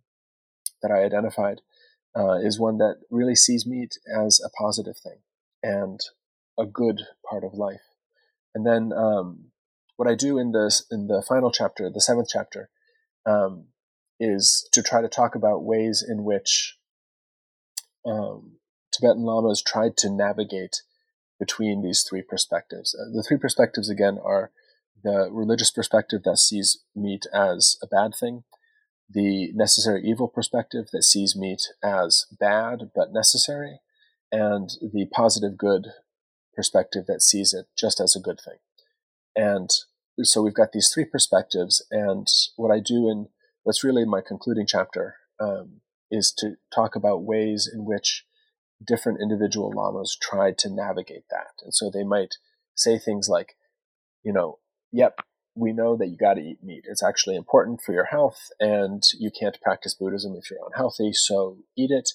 that I identified uh, is one that really sees meat as a positive thing and a good part of life. And then um, what I do in the in the final chapter, the seventh chapter, um, is to try to talk about ways in which um, Tibetan lamas tried to navigate between these three perspectives. Uh, the three perspectives, again, are the religious perspective that sees meat as a bad thing, the necessary evil perspective that sees meat as bad but necessary, and the positive good perspective that sees it just as a good thing. And so we've got these three perspectives, and what I do in what's really my concluding chapter um, is to talk about ways in which different individual lamas tried to navigate that. And so they might say things like, you know, yep, we know that you got to eat meat. It's actually important for your health, and you can't practice Buddhism if you're unhealthy, so eat it,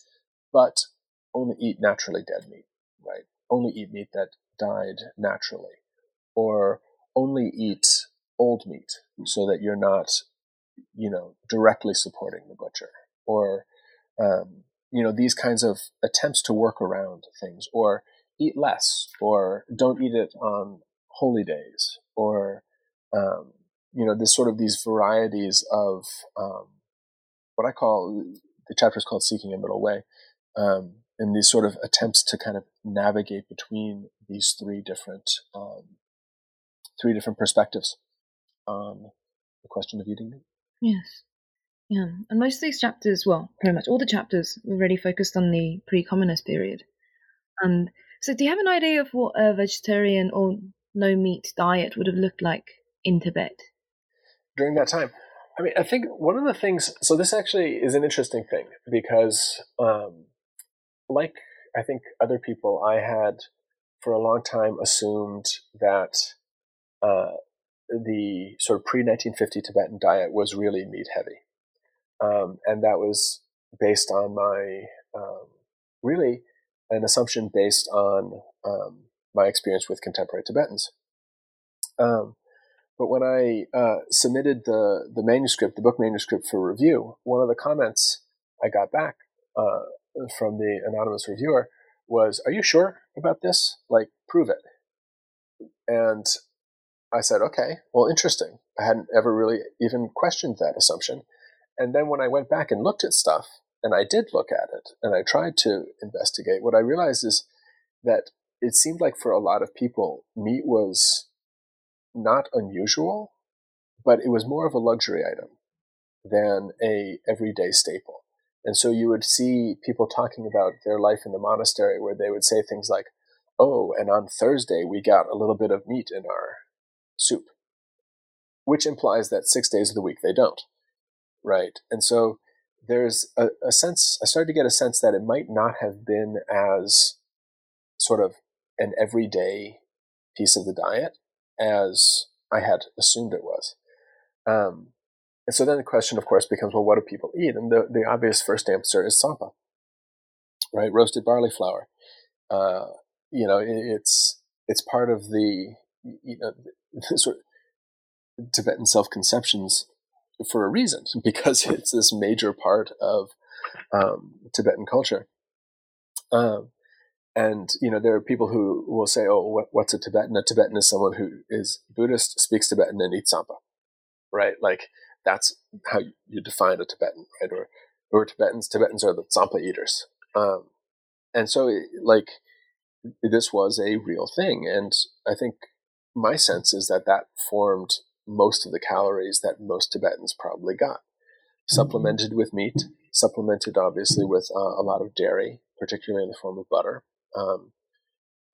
but only eat naturally dead meat, right? Only eat meat that died naturally. Or only eat old meat so that you're not, you know, directly supporting the butcher. Or, um, you know, these kinds of attempts to work around things. Or eat less. Or don't eat it on holy days. Or, um, you know, this sort of these varieties of um, what I call the chapter is called "Seeking a Middle Way," um, and these sort of attempts to kind of navigate between these three different um, three different perspectives on the question of eating meat. Yes. Yeah, and most of these chapters, well, pretty much all the chapters, were really focused on the pre-communist period. And so, do you have an idea of what a vegetarian or no meat diet would have looked like in Tibet during that time. I mean, I think one of the things. So this actually is an interesting thing because, um, like I think other people, I had for a long time assumed that uh, the sort of pre 1950 Tibetan diet was really meat heavy, um, and that was based on my um, really an assumption based on um, my experience with contemporary Tibetans. Um, but when I uh, submitted the the manuscript, the book manuscript for review, one of the comments I got back uh, from the anonymous reviewer was, "Are you sure about this? Like, prove it." And I said, "Okay, well, interesting. I hadn't ever really even questioned that assumption." And then when I went back and looked at stuff, and I did look at it, and I tried to investigate, what I realized is that it seemed like for a lot of people, meat was not unusual, but it was more of a luxury item than a everyday staple. And so you would see people talking about their life in the monastery where they would say things like, Oh, and on Thursday we got a little bit of meat in our soup, which implies that six days of the week they don't. Right. And so there's a, a sense, I started to get a sense that it might not have been as sort of an everyday piece of the diet as I had assumed it was. Um, and so then the question, of course, becomes, well, what do people eat? And the, the obvious first answer is tsampa, right? Roasted barley flour. Uh, you know, it, it's it's part of the you know the sort of Tibetan self conceptions for a reason because it's this major part of um, Tibetan culture. Um, and you know there are people who will say, "Oh, what, what's a Tibetan?" A Tibetan is someone who is Buddhist, speaks Tibetan, and eats tsampa, right? Like that's how you define a Tibetan, right? Or or Tibetans, Tibetans are the tsampa eaters, um, and so like this was a real thing, and I think my sense is that that formed most of the calories that most Tibetans probably got, supplemented with meat, supplemented obviously with uh, a lot of dairy, particularly in the form of butter um,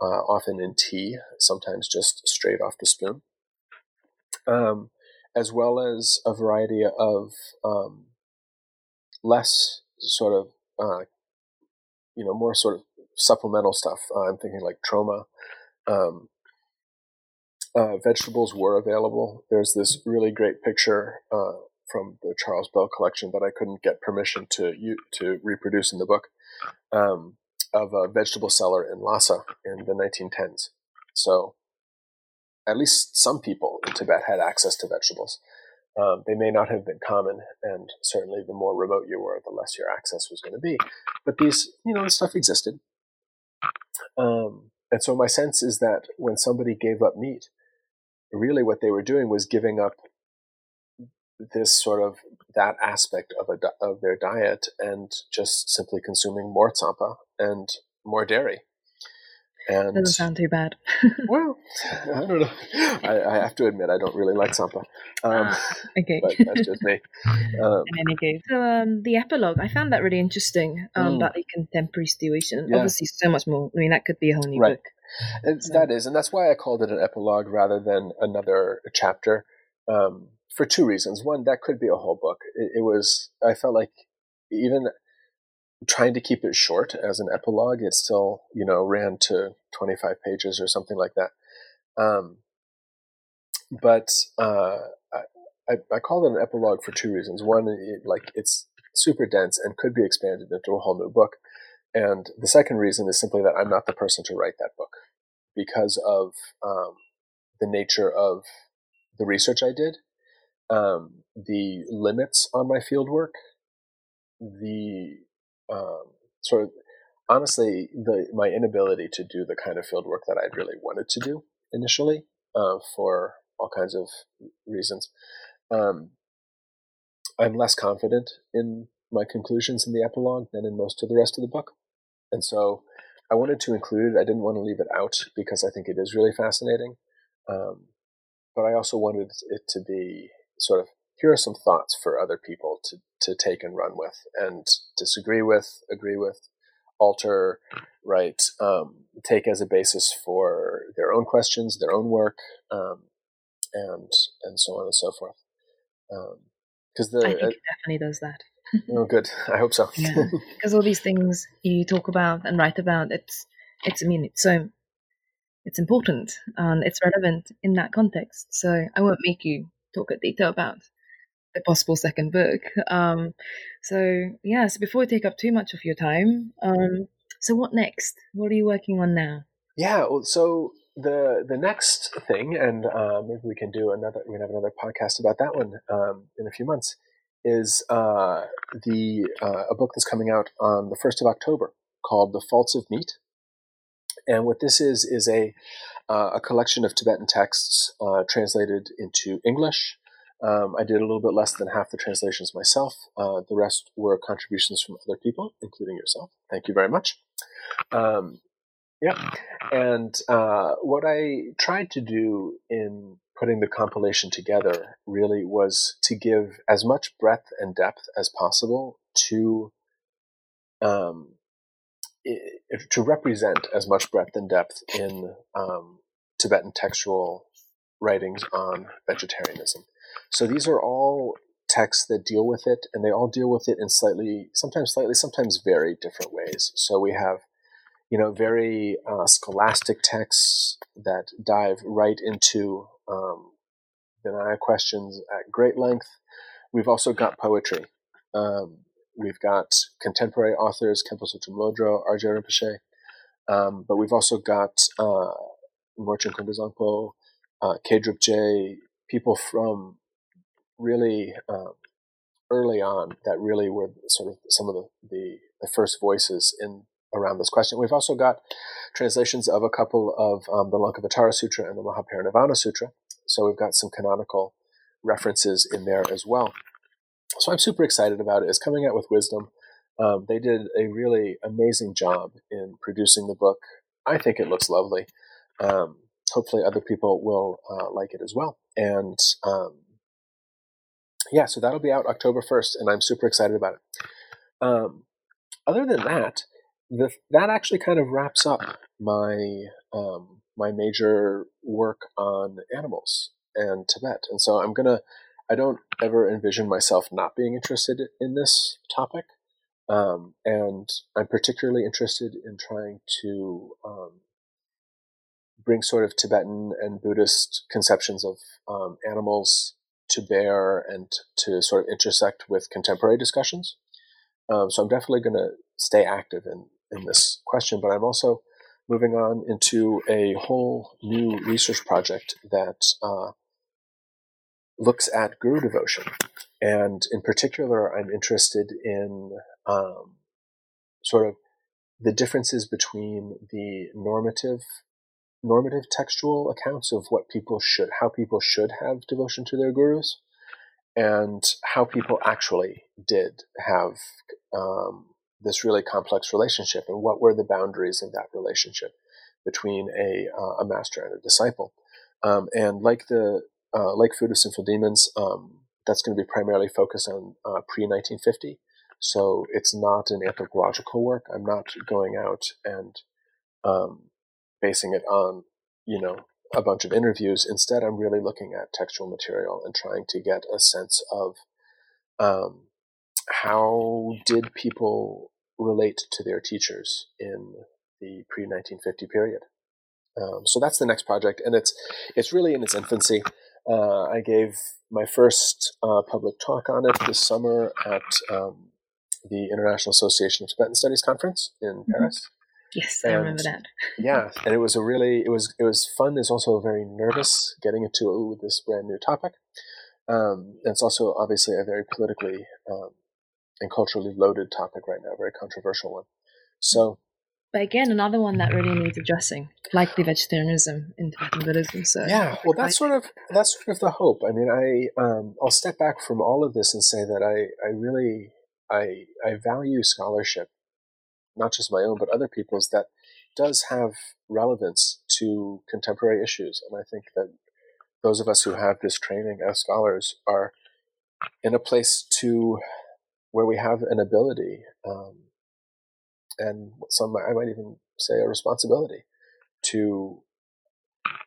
uh, often in tea, sometimes just straight off the spoon, um, as well as a variety of um, less sort of, uh, you know, more sort of supplemental stuff. Uh, I'm thinking like troma. Um, uh, vegetables were available. There's this really great picture uh, from the Charles Bell collection that I couldn't get permission to to reproduce in the book. Um, of a vegetable seller in Lhasa in the 1910s. So at least some people in Tibet had access to vegetables. Um, they may not have been common, and certainly the more remote you were, the less your access was going to be. But these, you know, stuff existed. Um, and so my sense is that when somebody gave up meat, really what they were doing was giving up this sort of that aspect of a of their diet and just simply consuming more tsampa and more dairy. And doesn't sound too bad. well, I don't know. I, I, have to admit I don't really like tsampa. Um, ah, okay, but that's just me. Um, In any case, so um, the epilogue, I found that really interesting um, mm. about the contemporary situation. Yeah. Obviously, so much more. I mean, that could be a whole new right. book. It's. That is, and that's why I called it an epilogue rather than another chapter. Um, for two reasons. One, that could be a whole book. It, it, was. I felt like even trying to keep it short as an epilogue, it still you know ran to twenty five pages or something like that. Um, but uh, I, I called it an epilogue for two reasons. One, it, like it's super dense and could be expanded into a whole new book. And the second reason is simply that I'm not the person to write that book because of um, the nature of the research I did um, the limits on my field work, the um, sort of honestly the my inability to do the kind of field work that I'd really wanted to do initially uh, for all kinds of reasons. Um, I'm less confident in my conclusions in the epilogue than in most of the rest of the book, and so I wanted to include it. I didn't want to leave it out because I think it is really fascinating. Um, but I also wanted it to be sort of here are some thoughts for other people to, to take and run with and disagree with, agree with, alter, right? Um, take as a basis for their own questions, their own work, um, and and so on and so forth. Because um, the I think uh, it definitely does that. oh, good. I hope so. yeah, because all these things you talk about and write about, it's it's. I mean, it's so it's important and it's relevant in that context. So I won't make you talk in detail about the possible second book. Um, so yeah, so before we take up too much of your time, um, so what next? What are you working on now? Yeah, well, so the the next thing, and uh, maybe we can do another. We can have another podcast about that one um, in a few months. Is uh, the uh, a book that's coming out on the first of October called "The Faults of Meat," and what this is is a uh, a collection of Tibetan texts uh, translated into English. Um, I did a little bit less than half the translations myself. Uh, the rest were contributions from other people, including yourself. Thank you very much. Um, yeah. And uh, what I tried to do in putting the compilation together really was to give as much breadth and depth as possible to um, to represent as much breadth and depth in um, Tibetan textual writings on vegetarianism. So these are all texts that deal with it, and they all deal with it in slightly, sometimes slightly, sometimes very different ways. So we have, you know, very uh, scholastic texts that dive right into um, Vinaya questions at great length. We've also got poetry. Um, we've got contemporary authors, Khenpo Tsultrim Lodro, Arje Rinpoche, um, but we've also got uh, Ngorchen Kunga Zangpo, uh, Khedrup Je, people from really um, early on that really were sort of some of the, the, the, first voices in around this question. We've also got translations of a couple of um, the Lankavatara Sutra and the Mahaparinirvana Sutra. So we've got some canonical references in there as well. So I'm super excited about it. It's coming out with wisdom. Um, they did a really amazing job in producing the book. I think it looks lovely. Um, hopefully, other people will uh, like it as well. And um, yeah, so that'll be out October 1st, and I'm super excited about it. Um, other than that, the, that actually kind of wraps up my um, my major work on animals and Tibet. And so I'm gonna I don't ever envision myself not being interested in this topic. Um, and I'm particularly interested in trying to um, bring sort of Tibetan and Buddhist conceptions of um, animals to bear and to sort of intersect with contemporary discussions. Um, so I'm definitely going to stay active in, in this question, but I'm also moving on into a whole new research project that uh, looks at guru devotion. And in particular, I'm interested in um, sort of the differences between the normative normative textual accounts of what people should how people should have devotion to their gurus and how people actually did have um, this really complex relationship and what were the boundaries of that relationship between a, uh, a master and a disciple. Um, and like the uh, like Food of Sinful Demons, um, that's going to be primarily focused on uh, pre 1950. So it's not an anthropological work. I'm not going out and um, basing it on, you know, a bunch of interviews. Instead, I'm really looking at textual material and trying to get a sense of um, how did people relate to their teachers in the pre 1950 period. Um, so that's the next project, and it's it's really in its infancy. Uh, I gave my first uh, public talk on it this summer at um, the International Association of Tibetan Studies conference in mm-hmm. Paris. Yes, and, I remember that. yeah, and it was a really it was it was fun. It's also very nervous getting into this brand new topic. Um, and it's also obviously a very politically um, and culturally loaded topic right now, very controversial one. So, but again, another one that really needs addressing, like the vegetarianism in Tibetan Buddhism. So yeah, well, that's sort of that's sort of the hope. I mean, I um, I'll step back from all of this and say that I I really I I value scholarship, not just my own but other people's that does have relevance to contemporary issues, and I think that those of us who have this training as scholars are in a place to where we have an ability um, and some I might even say a responsibility to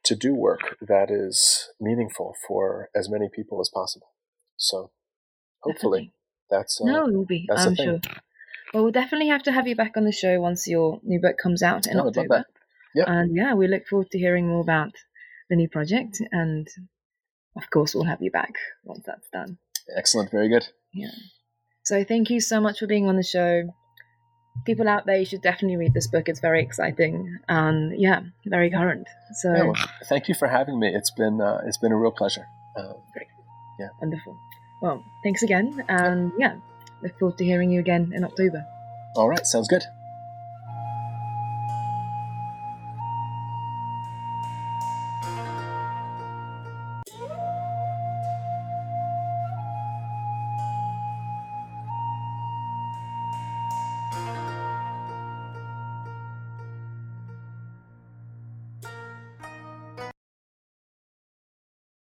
to do work that is meaningful for as many people as possible. So hopefully definitely. that's uh, no, will be. I'm sure. Well, we'll definitely have to have you back on the show once your new book comes out in oh, October. Yeah. And yeah, we look forward to hearing more about the new project, and of course, we'll have you back once that's done. Excellent. Very good. Yeah. So thank you so much for being on the show. People out there, you should definitely read this book. It's very exciting and yeah, very current. So yeah, well, thank you for having me. It's been uh, it's been a real pleasure. Um, Great. Yeah. Wonderful. Well, thanks again, and yeah, look forward to hearing you again in October. All right, sounds good.